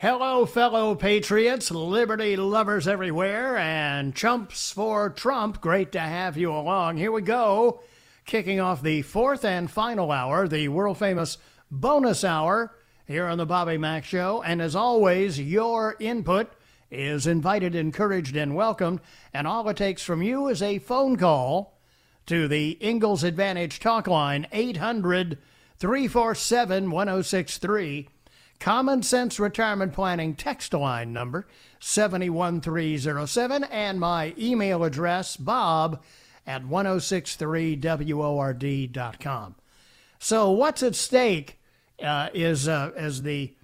Hello, fellow patriots, liberty lovers everywhere, and chumps for Trump. Great to have you along. Here we go, kicking off the fourth and final hour, the world famous bonus hour here on the Bobby Mack Show. And as always, your input is invited, encouraged, and welcomed. And all it takes from you is a phone call to the Ingles Advantage talk line, 800 347 1063. Common Sense Retirement Planning text line number 71307 and my email address bob at 1063word.com. So what's at stake uh, is uh, as the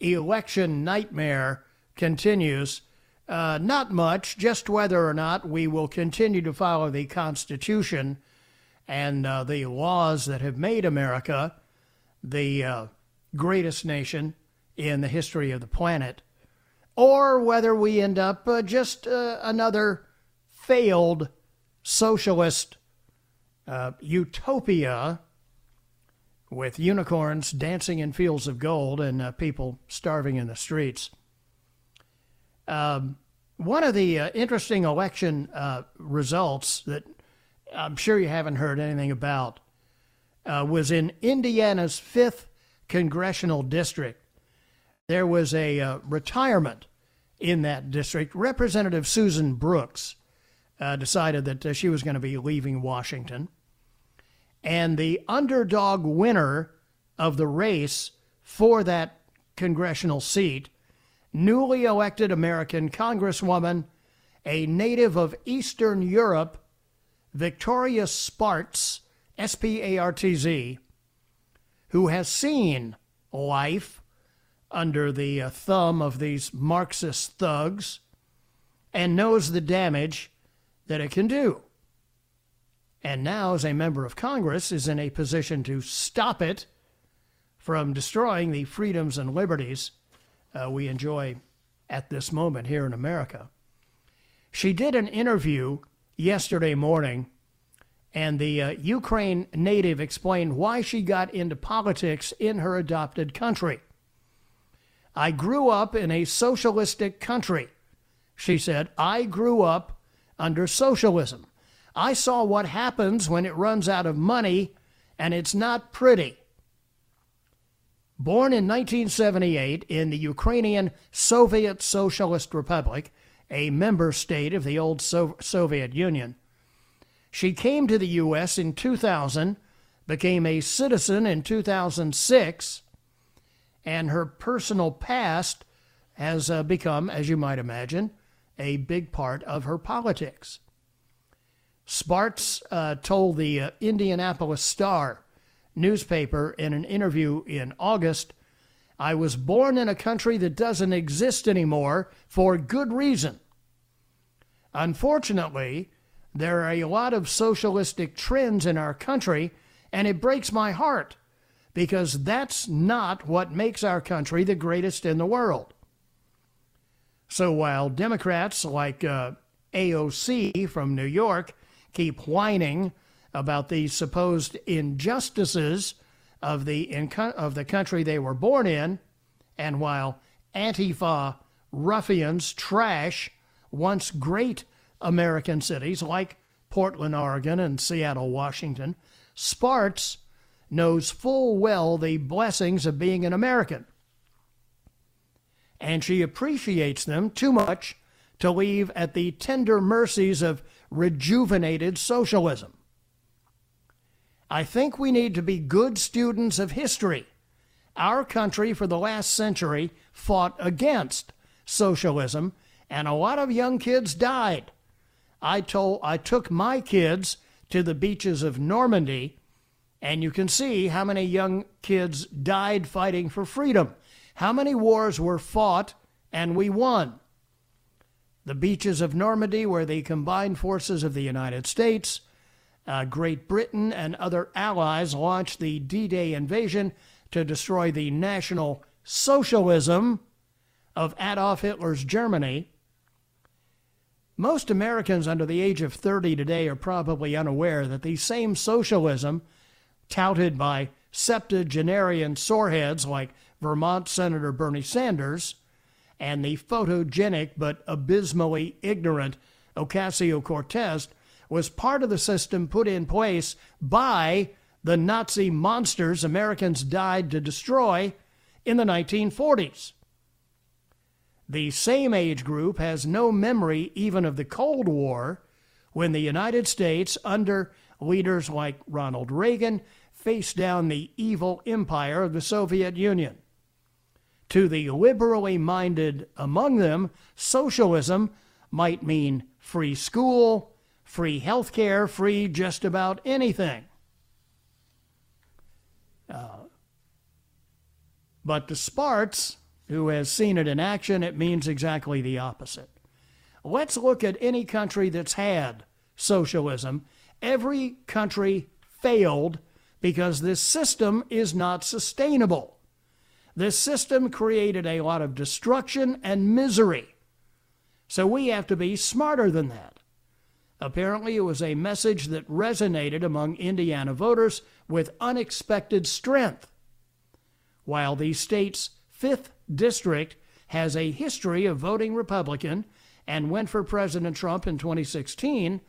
election nightmare continues, uh, not much, just whether or not we will continue to follow the Constitution and uh, the laws that have made America the uh, greatest nation in the history of the planet, or whether we end up uh, just uh, another failed socialist uh, utopia with unicorns dancing in fields of gold and uh, people starving in the streets. Um, one of the uh, interesting election uh, results that I'm sure you haven't heard anything about was in Indiana's fifth congressional district. There was a uh, retirement in that district. Representative Susan Brooks uh, decided that uh, she was going to be leaving Washington. And the underdog winner of the race for that congressional seat, newly elected American Congresswoman, a native of Eastern Europe, Victoria Spartz, S P A R T Z, who has seen life under the uh, thumb of these Marxist thugs and knows the damage that it can do. And now, as a member of Congress, is in a position to stop it from destroying the freedoms and liberties uh, we enjoy at this moment here in America. She did an interview yesterday morning and the uh, Ukraine native explained why she got into politics in her adopted country. I grew up in a socialistic country, she said. I grew up under socialism. I saw what happens when it runs out of money, and it's not pretty. Born in 1978 in the Ukrainian Soviet Socialist Republic, a member state of the old so- Soviet Union, she came to the U.S. in 2000, became a citizen in 2006, and her personal past has uh, become, as you might imagine, a big part of her politics. Spartz uh, told the uh, Indianapolis Star newspaper in an interview in August I was born in a country that doesn't exist anymore for good reason. Unfortunately, there are a lot of socialistic trends in our country, and it breaks my heart because that's not what makes our country the greatest in the world. So while Democrats like uh, AOC from New York keep whining about the supposed injustices of the, of the country they were born in, and while Antifa ruffians trash once great American cities like Portland, Oregon, and Seattle, Washington, Spartz knows full well the blessings of being an American. And she appreciates them too much to leave at the tender mercies of rejuvenated socialism. I think we need to be good students of history. Our country, for the last century, fought against socialism, and a lot of young kids died. I told I took my kids to the beaches of Normandy, and you can see how many young kids died fighting for freedom. How many wars were fought and we won? The beaches of Normandy, where the combined forces of the United States, uh, Great Britain, and other allies launched the D Day invasion to destroy the National Socialism of Adolf Hitler's Germany. Most Americans under the age of 30 today are probably unaware that the same socialism touted by septuagenarian soreheads like Vermont Senator Bernie Sanders and the photogenic but abysmally ignorant Ocasio Cortez was part of the system put in place by the Nazi monsters Americans died to destroy in the 1940s. The same age group has no memory even of the Cold War when the United States, under leaders like Ronald Reagan, faced down the evil empire of the Soviet Union. To the liberally minded among them, socialism might mean free school, free health care, free just about anything. Uh, but the Spartz, who has seen it in action, it means exactly the opposite. Let's look at any country that's had socialism. Every country failed because this system is not sustainable. This system created a lot of destruction and misery. So we have to be smarter than that. Apparently, it was a message that resonated among Indiana voters with unexpected strength. While the state's 5th district has a history of voting Republican and went for President Trump in 2016,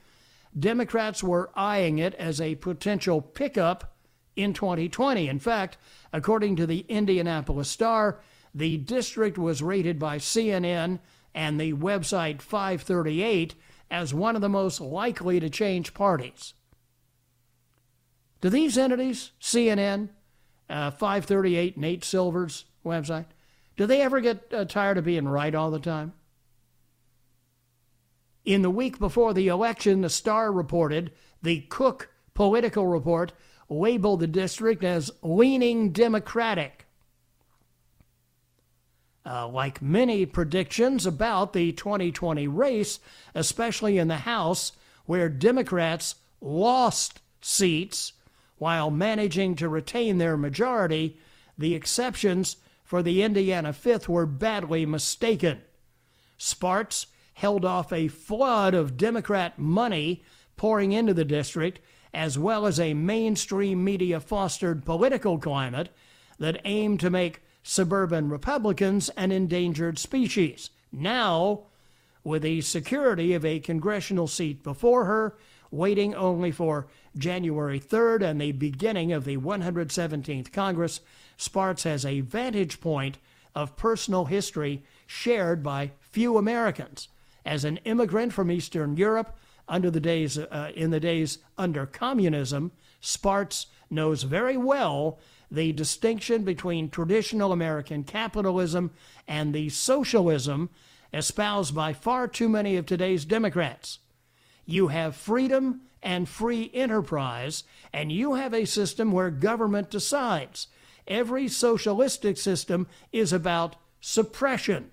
Democrats were eyeing it as a potential pickup in 2020. In fact, according to the Indianapolis Star, the district was rated by CNN and the website 538 as one of the most likely to change parties. Do these entities, CNN, uh, 538, Nate Silver's website, do they ever get uh, tired of being right all the time? In the week before the election, the Star reported the Cook Political Report labeled the district as leaning Democratic. Uh, like many predictions about the 2020 race, especially in the House, where Democrats lost seats while managing to retain their majority, the exceptions for the Indiana 5th were badly mistaken. Spartz held off a flood of Democrat money pouring into the district, as well as a mainstream media fostered political climate that aimed to make suburban Republicans an endangered species. Now, with the security of a congressional seat before her, waiting only for January 3rd and the beginning of the 117th Congress, Spartz has a vantage point of personal history shared by few Americans. As an immigrant from Eastern Europe under the days, uh, in the days under communism, Spartz knows very well the distinction between traditional American capitalism and the socialism espoused by far too many of today's Democrats. You have freedom and free enterprise, and you have a system where government decides. Every socialistic system is about suppression.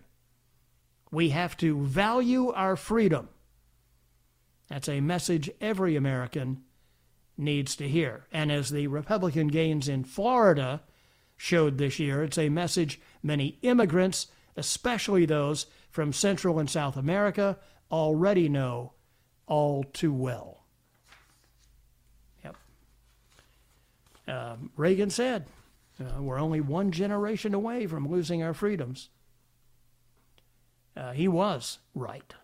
We have to value our freedom. That's a message every American needs to hear. And as the Republican gains in Florida showed this year, it's a message many immigrants, especially those from Central and South America, already know all too well. Yep. Um, Reagan said, uh, We're only one generation away from losing our freedoms. Uh, he was right.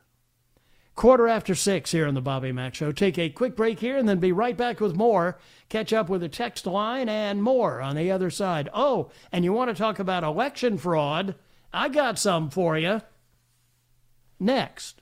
Quarter after six here on the Bobby Mack Show. Take a quick break here and then be right back with more. Catch up with the text line and more on the other side. Oh, and you want to talk about election fraud? I got some for you. Next.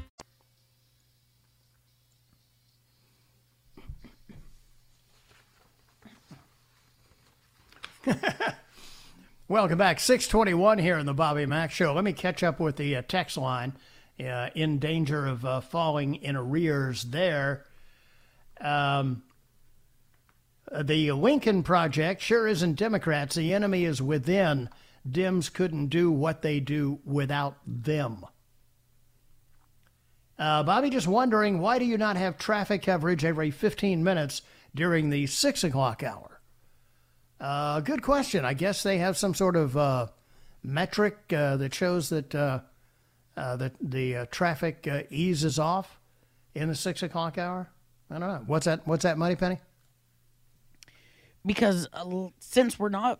Welcome back. 621 here in the Bobby Mack Show. Let me catch up with the uh, text line. Uh, in danger of uh, falling in arrears there. Um, the Lincoln Project sure isn't Democrats. The enemy is within. Dems couldn't do what they do without them. Uh, Bobby, just wondering why do you not have traffic coverage every 15 minutes during the 6 o'clock hour? Uh, good question. I guess they have some sort of uh, metric uh, that shows that uh, uh, that the uh, traffic eases off in the six o'clock hour. I don't know. What's that? What's that, Moneypenny? because since we're not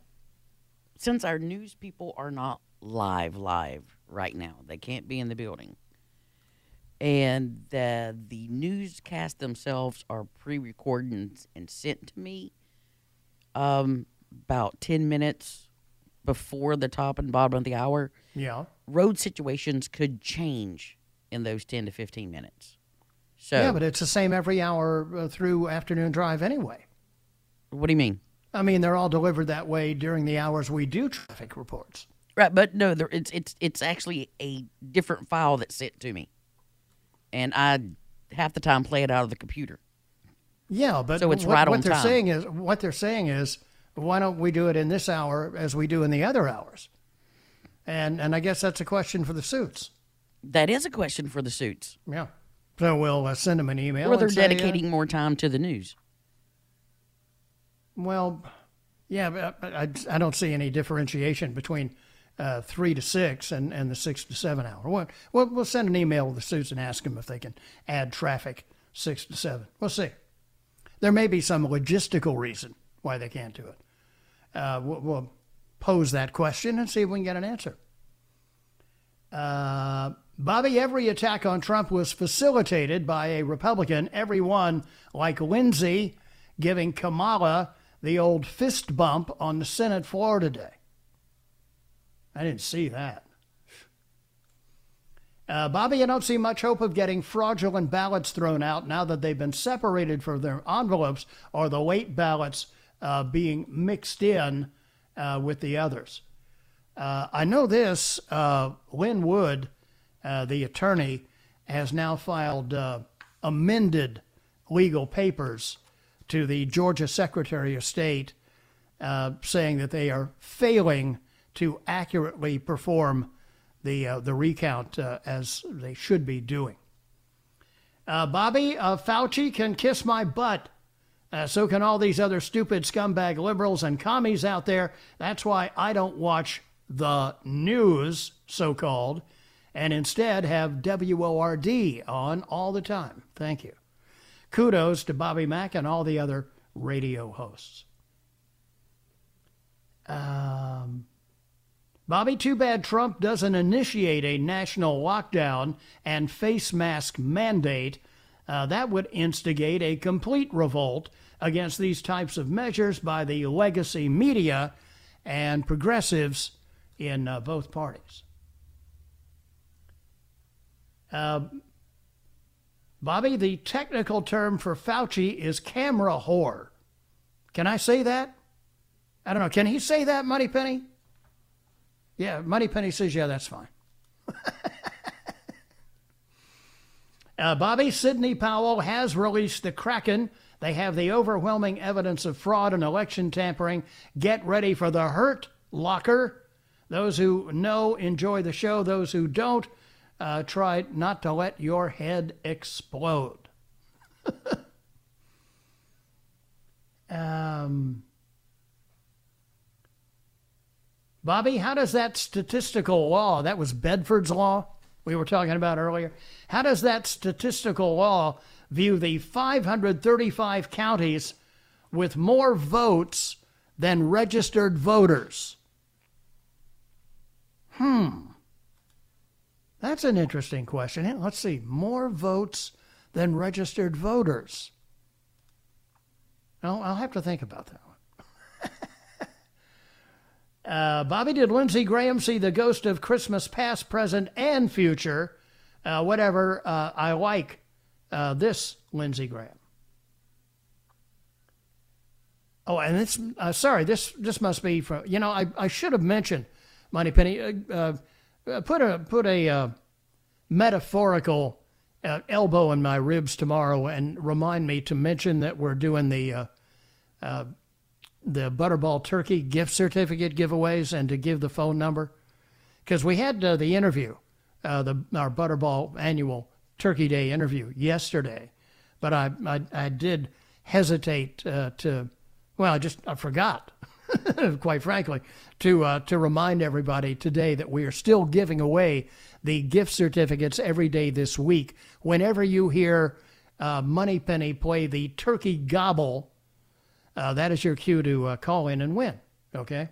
since our news people are not live live right now they can't be in the building and the the newscast themselves are pre-recorded and sent to me um about 10 minutes before the top and bottom of the hour Yeah. road situations could change in those 10 to 15 minutes so Yeah, but it's the same every hour uh, through afternoon drive anyway. what do you mean I mean, they're all delivered that way during the hours we do traffic reports. Right, but no, there, it's it's it's actually a different file that's sent to me, and I half the time play it out of the computer. Yeah, but So it's what, right what on they're time. saying is what they're saying is why don't we do it in this hour as we do in the other hours? And and I guess that's a question for the suits. That is a question for the suits, Yeah. So we'll uh, send them an email. or they're say, uh, dedicating more time to the news. Well, yeah, but I, I, I don't see any differentiation between uh, three to six and, and the six to seven hour. We'll, we'll, we'll send an email to the suits and ask them if they can add traffic six to seven. We'll see. There may be some logistical reason why they can't do it. Uh, we'll, we'll pose that question and see if we can get an answer. Uh, Bobby, every attack on Trump was facilitated by a Republican, every one like Lindsey giving Kamala the old fist bump on the Senate floor today. I didn't see that. Uh, Bobby, I don't see much hope of getting fraudulent ballots thrown out now that they've been separated from their envelopes or the late ballots uh, being mixed in uh, with the others. Uh, I know this. Uh, Lin Wood, uh, the attorney, has now filed amended legal papers to the Georgia Secretary of State, saying that they are failing to accurately perform the uh, the recount uh, as they should be doing. Uh, Bobby uh, Fauci can kiss my butt. Uh, so can all these other stupid scumbag liberals and commies out there. That's why I don't watch the news, so called, and instead have WORD on all the time. Thank you. Kudos to Bobby Mack and all the other radio hosts. Um, Bobby, too bad Trump doesn't initiate a national lockdown and face mask mandate. Uh, that would instigate a complete revolt against these types of measures by the legacy media and progressives in uh, both parties. Uh, Bobby, the technical term for Fauci is camera whore. Can I say that? I don't know. Can he say that, Moneypenny? Yeah, Moneypenny says, yeah, that's fine. uh, Bobby Sidney Powell has released the Kraken. They have the overwhelming evidence of fraud and election tampering. Get ready for the hurt locker. Those who know enjoy the show. Those who don't, uh, try not to let your head explode. um, Bobby, how does that statistical law, that was Benford's law we were talking about earlier, how does that statistical law view the 535 counties with more votes than registered voters? Hmm. That's an interesting question. Let's see. More votes than registered voters. I'll, I'll have to think about that. Uh, Bobby, did Lindsey Graham see the ghost of Christmas past, present, and future? Uh, whatever. Uh, I like uh, this Lindsey Graham. Oh, and it's uh, sorry. This this must be from you know I, I should have mentioned Moneypenny. Uh, uh, put a put a metaphorical elbow in my ribs tomorrow and remind me to mention that we're doing the the Butterball Turkey gift certificate giveaways and to give the phone number because we had the interview, the our Butterball annual Turkey Day interview yesterday, but I I, I did hesitate to well I just I forgot quite frankly, to uh, to remind everybody today that we are still giving away the gift certificates every day this week. Whenever you hear uh, Moneypenny play the turkey gobble, uh, that is your cue to uh, call in and win. Okay.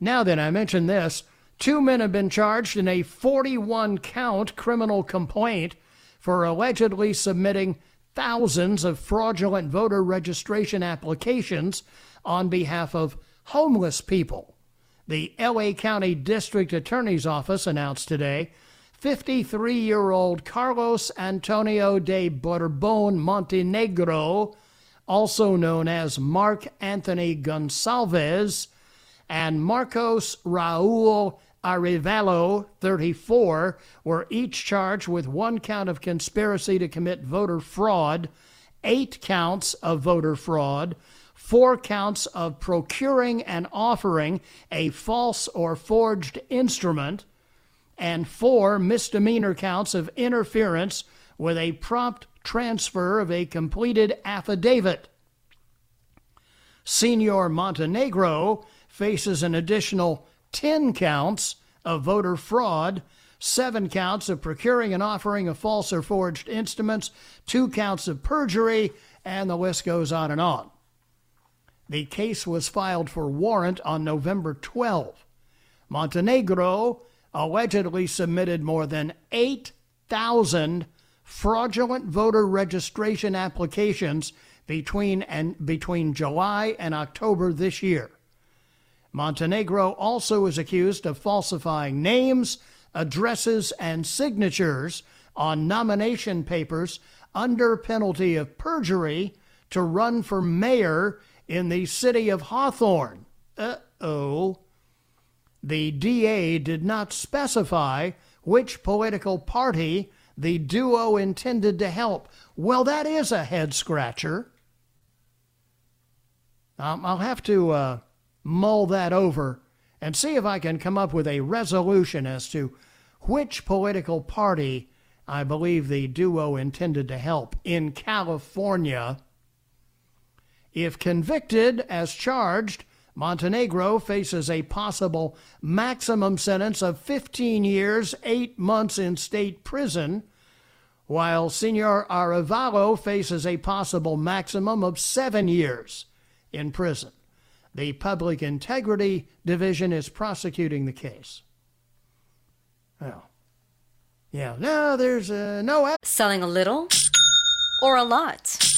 Now then, I mentioned this. Two men have been charged in a 41 count criminal complaint for allegedly submitting thousands of fraudulent voter registration applications on behalf of homeless people. The LA County District Attorney's Office announced today 53 year old Carlos Antonio de Bourbon Montenegro, also known as Mark Anthony Gonsalves, and Marcos Raul Arevalo, 34, were each charged with one count of conspiracy to commit voter fraud, eight counts of voter fraud, four counts of procuring and offering a false or forged instrument, and four misdemeanor counts of interference with a prompt transfer of a completed affidavit. Senor Montenegro faces an additional 10 counts of voter fraud, seven counts of procuring and offering of false or forged instruments, two counts of perjury, and the list goes on and on. The case was filed for warrant on November 12. Montenegro allegedly submitted more than 8,000 fraudulent voter registration applications between and between July and October this year. Montenegro also is accused of falsifying names, addresses, and signatures on nomination papers under penalty of perjury to run for mayor in the city of Hawthorne. Uh oh. The DA did not specify which political party the duo intended to help. Well, that is a head scratcher. Um, I'll have to uh, mull that over and see if I can come up with a resolution as to which political party I believe the duo intended to help in California If convicted as charged, Montenegro faces a possible maximum sentence of 15 years, 8 months in state prison, while Senor Arevalo faces a possible maximum of 7 years in prison. The Public Integrity Division is prosecuting the case. Well, yeah, no, there's uh, no. Selling a little or a lot?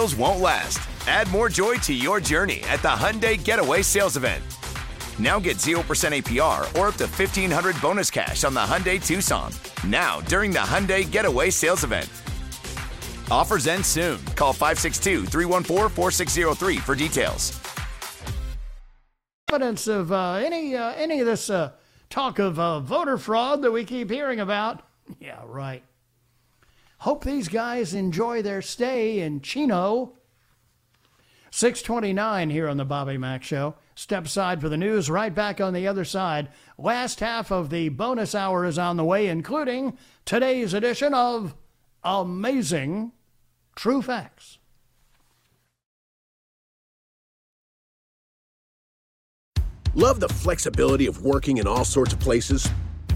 won't last. Add more joy to your journey at the Hyundai Getaway Sales Event. Now get 0% APR or up to 1500 bonus cash on the Hyundai Tucson. Now, during the Hyundai Getaway Sales Event. Offers end soon. Call 562 314 4603 for details. Evidence of uh, any uh, any of this uh, talk of uh, voter fraud that we keep hearing about. Yeah, right. Hope these guys enjoy their stay in Chino. 629 here on the Bobby Mack Show. Step aside for the news, right back on the other side. Last half of the bonus hour is on the way, including today's edition of Amazing True Facts. Love the flexibility of working in all sorts of places?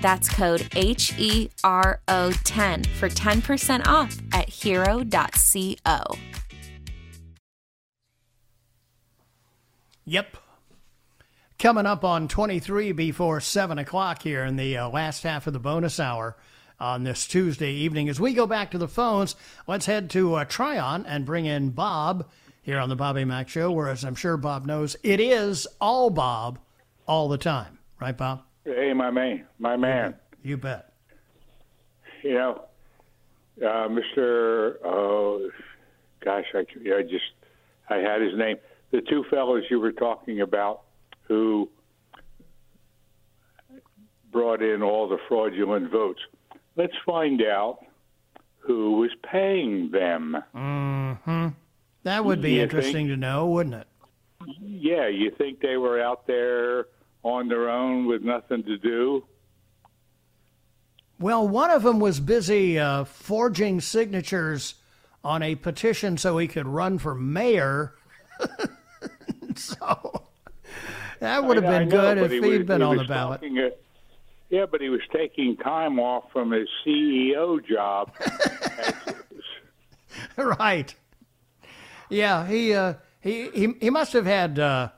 That's code H E R O 10 for 10% off at hero.co. Yep. Coming up on 23 before 7 o'clock here in the uh, last half of the bonus hour on this Tuesday evening. As we go back to the phones, let's head to uh, Tryon and bring in Bob here on the Bobby Mack Show, whereas I'm sure Bob knows it is all Bob all the time. Right, Bob? Hey, my man, my man. You bet. You know, uh, Mr. Oh, gosh, I, I just I had his name. The two fellows you were talking about who brought in all the fraudulent votes. Let's find out who was paying them. Mm-hmm. That would be You interesting think- to know, wouldn't it? Yeah, you think they were out there on their own with nothing to do? Well, one of them was busy uh, forging signatures on a petition so he could run for mayor. so that would have been know, good if he he'd was- been he on the ballot. uh, yeah, but he was taking time off from his CEO job. right. Yeah, he uh, he he he must have had uh,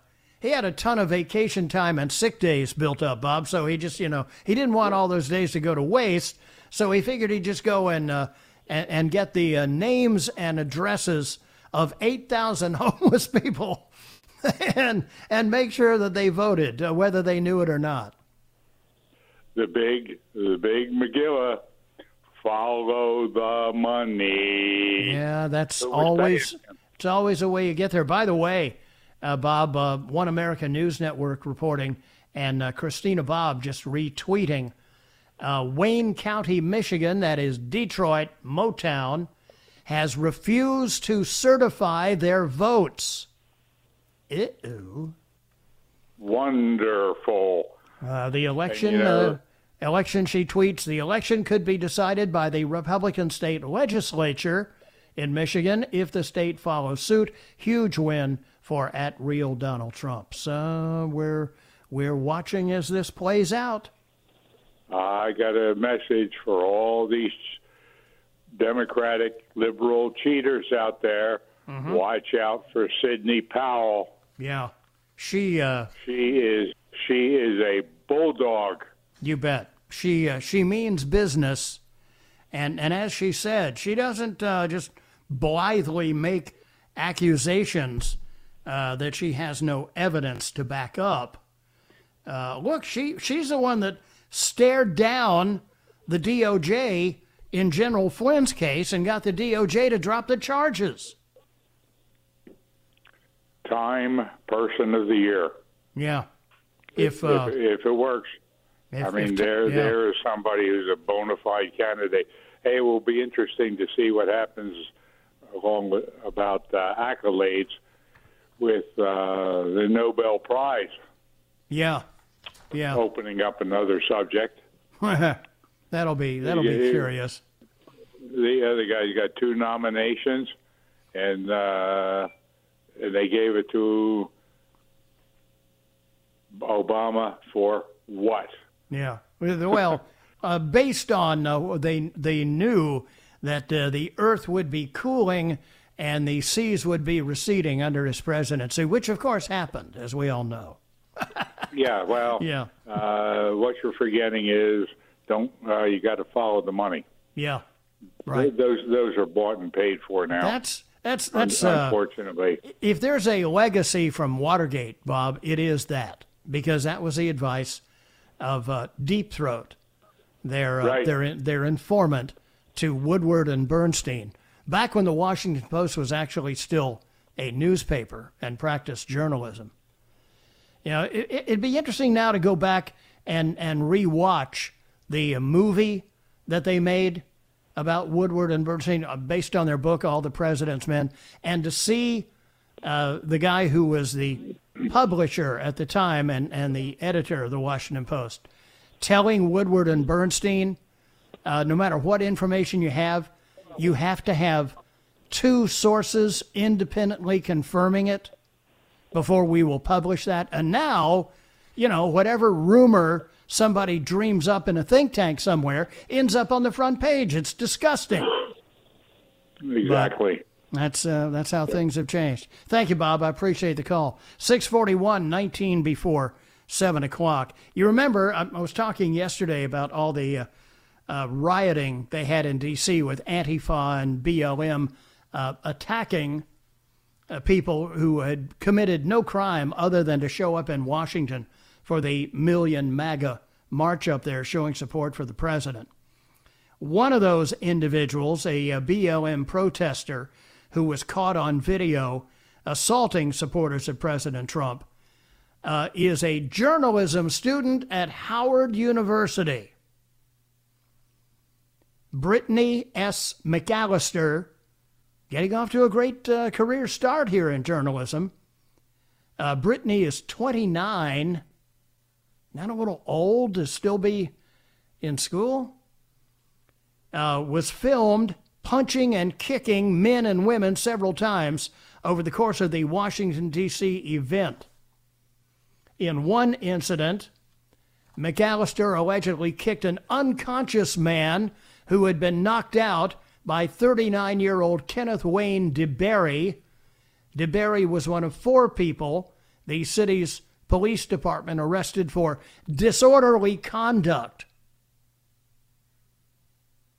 he had a ton of vacation time and sick days built up, Bob. So he just you know he didn't want all those days to go to waste. So he figured he'd just go and uh, and, and get the uh, names and addresses of eight thousand homeless people, and and make sure that they voted, uh, whether they knew it or not. the big, the big McGilla, follow the money. Yeah, that's So always it's always a way you get there. By the way, Bob, uh, One American News Network reporting, and uh, Christina Bobb just retweeting. Uh, Wayne County, Michigan, that is Detroit, Motown, has refused to certify their votes. Ew. Wonderful. Uh, the election, you know- uh, election, she tweets, the election could be decided by the Republican state legislature in Michigan if the state follows suit. Huge win for at real Donald Trump. So we're we're watching as this plays out. I got a message for all these Democratic liberal cheaters out there. Mhm. Watch out for Sidney Powell. Yeah, she. Uh, She is she is a bulldog. You bet. She uh, she means business, and and as she said, she doesn't uh, just blithely make accusations uh, that she has no evidence to back up. Uh, look, she she's the one that stared down the DOJ in General Flynn's case and got the DOJ to drop the charges. Time person of the year. Yeah, if uh, if, if it works. if- I mean, if- there yeah. there is somebody who's a bona fide candidate. Hey, it will be interesting to see what happens along with about uh, accolades with uh, the Nobel Prize yeah, yeah. opening up another subject. that'll be that'll be curious. The other guy's got two nominations, and uh, and they gave it to Obama for what? Yeah. Well, uh, based on uh, they they knew that uh, the Earth would be cooling and the seas would be receding under his presidency, which of course happened, as we all know. Yeah, well, Yeah. Uh, what you're forgetting is don't uh, you got to follow the money. Yeah. Right. Those those are bought and paid for now. That's that's Un- that's uh, unfortunately. if there's a legacy from Watergate, Bob, it is that because that was the advice of uh, Deep Throat, their uh, Right. their their informant to Woodward and Bernstein. Back when the Washington Post was actually still a newspaper and practiced journalism. You know, it, it'd be interesting now to go back and and rewatch the movie that they made about Woodward and Bernstein, uh, based on their book All the President's Men, and to see uh, the guy who was the publisher at the time and, and the editor of the Washington Post telling Woodward and Bernstein, uh, no matter what information you have, you have to have two sources independently confirming it before we will publish that. And now, you know, whatever rumor somebody dreams up in a think tank somewhere ends up on the front page. It's disgusting. Exactly. That's uh, that's how things have changed. Thank you, Bob. I appreciate the call. 641, 19 before 7 o'clock. You remember, I, I was talking yesterday about all the uh, uh, rioting they had in D.C. with Antifa and BLM uh, attacking uh, people who had committed no crime other than to show up in Washington for the Million MAGA march up there showing support for the president. One of those individuals, a, uh BLM protester who was caught on video assaulting supporters of President Trump, uh, is a journalism student at Howard University. Brittany S. McAllister, getting off to a great uh, career start here in journalism. Uh, Brittany is 29. Not a little old to still be in school? Uh, was filmed punching and kicking men and women several times over the course of the Washington, D.C. event. In one incident, McAllister allegedly kicked an unconscious man who had been knocked out by 39 year old Kenneth Wayne DeBerry. DeBerry was one of four people the city's police department arrested for disorderly conduct.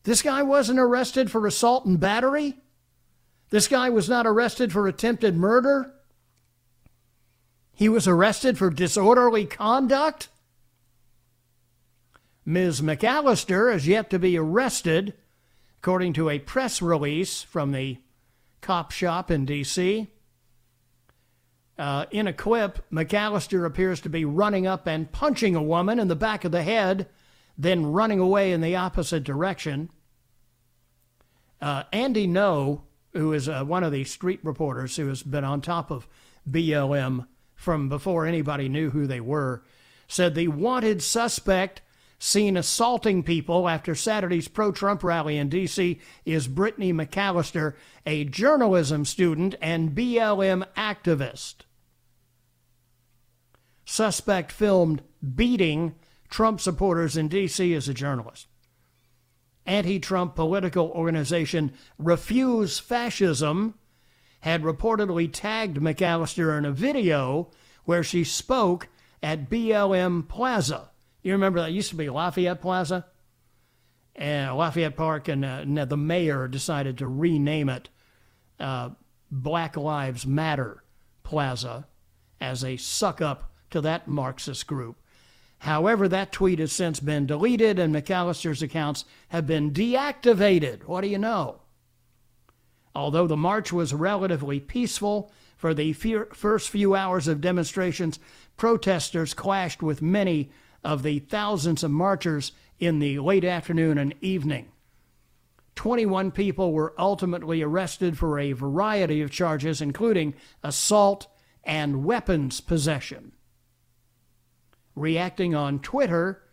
This guy wasn't arrested for assault and battery. This guy was not arrested for attempted murder. He was arrested for disorderly conduct. Ms. McAllister has yet to be arrested, according to a press release from the cop shop in D.C. Uh, in a clip, McAllister appears to be running up and punching a woman in the back of the head, then running away in the opposite direction. Uh, Andy Ngo, who is uh, one of the street reporters who has been on top of BLM from before anybody knew who they were, said the wanted suspect seen assaulting people after Saturday's pro Trump rally in D.C. is Brittany McAllister, a journalism student and BLM activist. Suspect filmed beating Trump supporters in D.C. as a journalist. Anti Trump political organization Refuse Fascism had reportedly tagged McAllister in a video where she spoke at BLM Plaza. You remember that used to be Lafayette Plaza? And Lafayette Park, and, uh, the mayor decided to rename it uh, Black Lives Matter Plaza as a suck up to that Marxist group. However, that tweet has since been deleted and McAllister's accounts have been deactivated. What do you know? Although the march was relatively peaceful, for the first few hours of demonstrations, protesters clashed with many of the thousands of marchers in the late afternoon and evening. 21 people were ultimately arrested for a variety of charges, including assault and weapons possession. Reacting on Twitter,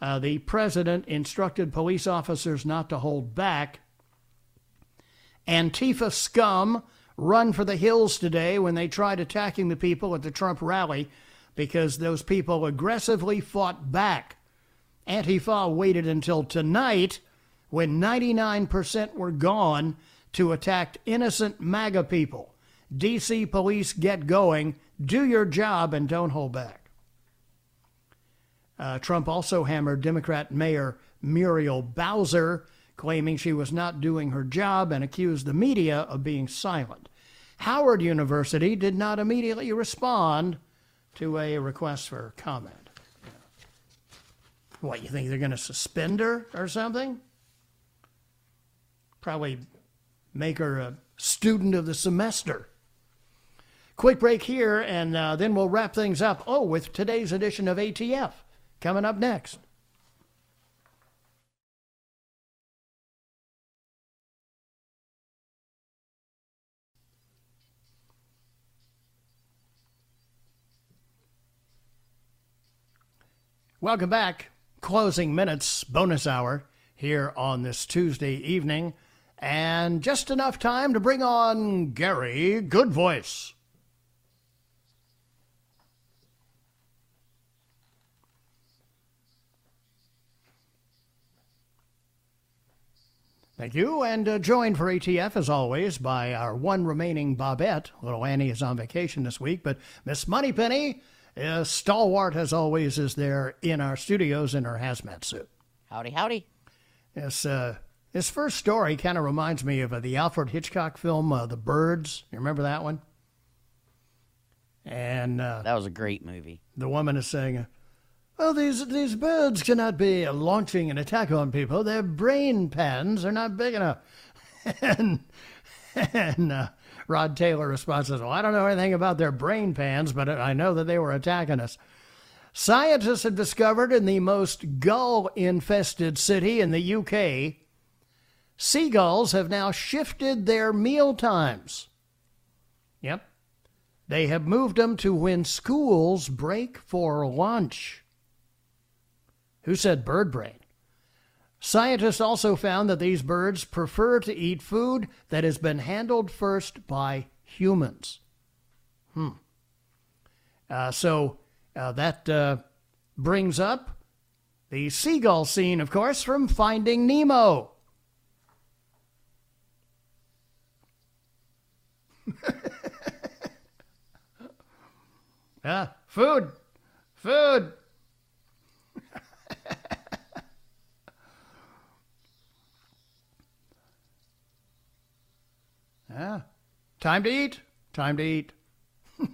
uh, the president instructed police officers not to hold back. Antifa scum run for the hills today when they tried attacking the people at the Trump rally because those people aggressively fought back. Antifa waited until tonight, when 99% were gone, to attack innocent MAGA people. DC police get going, do your job, and don't hold back. Uh, Trump also hammered Democrat Mayor Muriel Bowser, claiming she was not doing her job and accused the media of being silent. Howard University did not immediately respond to a request for comment. What, you think they're going to suspend her or something? Probably make her a student of the semester. Quick break here, and uh, then we'll wrap things up. Oh, with today's edition of ATF coming up next. Welcome back. Closing minutes bonus hour here on this Tuesday evening. And just enough time to bring on Gary Goodvoice. Thank you, and uh, joined for ATF as always by our one remaining Bobette. Little Annie is on vacation this week, but Miss Moneypenny, uh, stalwart as always, is there in our studios in her hazmat suit. Howdy, howdy. Yes, uh, this first story kind of reminds me of uh, the Alfred Hitchcock film, uh, The Birds. You remember that one? And uh, that was a great movie. The woman is saying, well, these these birds cannot be launching an attack on people. Their brain pans are not big enough. and and uh, Rod Taylor responds, "Well, I don't know anything about their brain pans, but I know that they were attacking us." Scientists have discovered in the most gull-infested city in the UK, seagulls have now shifted their meal times. Yep. They have moved them to when schools break for lunch. Who said bird brain? Scientists also found that these birds prefer to eat food that has been handled first by humans. Hmm. Uh, so uh, that uh, brings up the seagull scene, of course, from Finding Nemo. Ah, food, food. Yeah. Time to eat. Time to eat.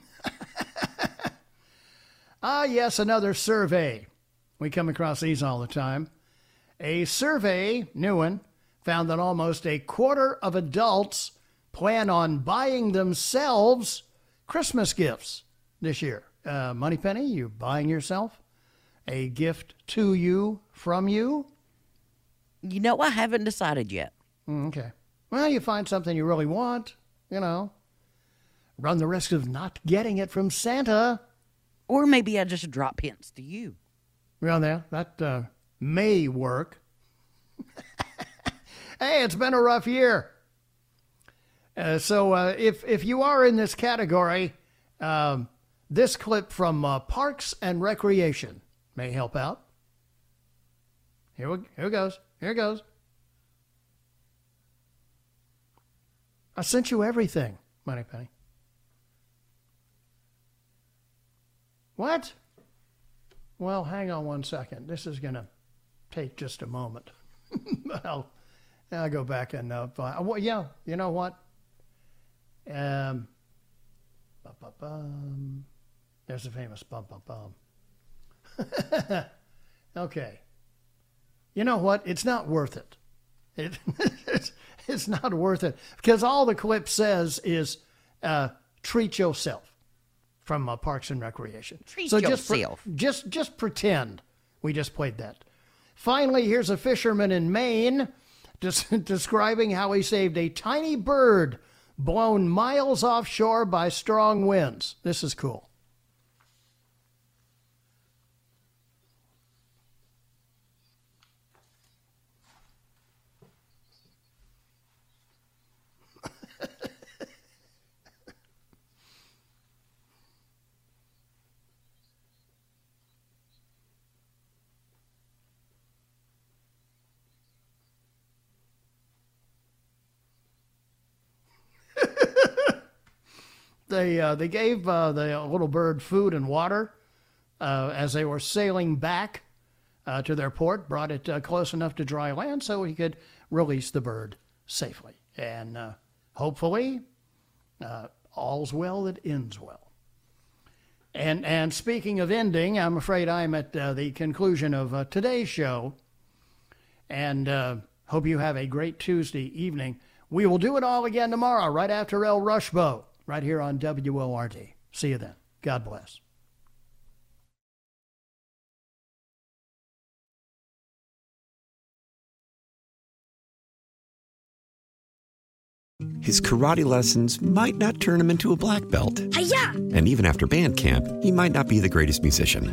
ah, yes, another survey. We come across these all the time. A survey, new one, found that almost a quarter of adults plan on buying themselves Christmas gifts this year. Uh, Moneypenny, you buying yourself a gift to you from you? You know, I haven't decided yet. Mm, okay. Well, you find something you really want, you know, run the risk of not getting it from Santa. Or maybe I just drop hints to you. Well, there, that uh, may work. hey, it's been a rough year. Uh, so uh, if if you are in this category, um, this clip from uh, Parks and Recreation may help out. Here, we, here goes. Here it goes. I sent you everything, Moneypenny. What? Well, hang on one second. This is going to take just a moment. I'll, I'll go back and uh, find, well, yeah, you know what? Um, bum, bum, bum. There's the famous bum bum bum. okay. You know what? It's not worth it. It, it's, not worth it because all the clip says is uh, treat yourself from uh, Parks and Recreation. Treat so yourself. Just, just just pretend we just played that. Finally, here's a fisherman in Maine des- describing how he saved a tiny bird blown miles offshore by strong winds. This is cool. They uh, they gave uh, the little bird food and water uh, as they were sailing back uh, to their port. Brought it uh, close enough to dry land so he could release the bird safely. And hopefully, all's well that ends well. And and speaking of ending, I'm afraid I'm at the conclusion of today's show. And hope you have a great Tuesday evening. We will do it all again tomorrow, right after El Rushbo, right here on WORD. See you then. God bless. His karate lessons might not turn him into a black belt. Hi-ya! And even after band camp, he might not be the greatest musician.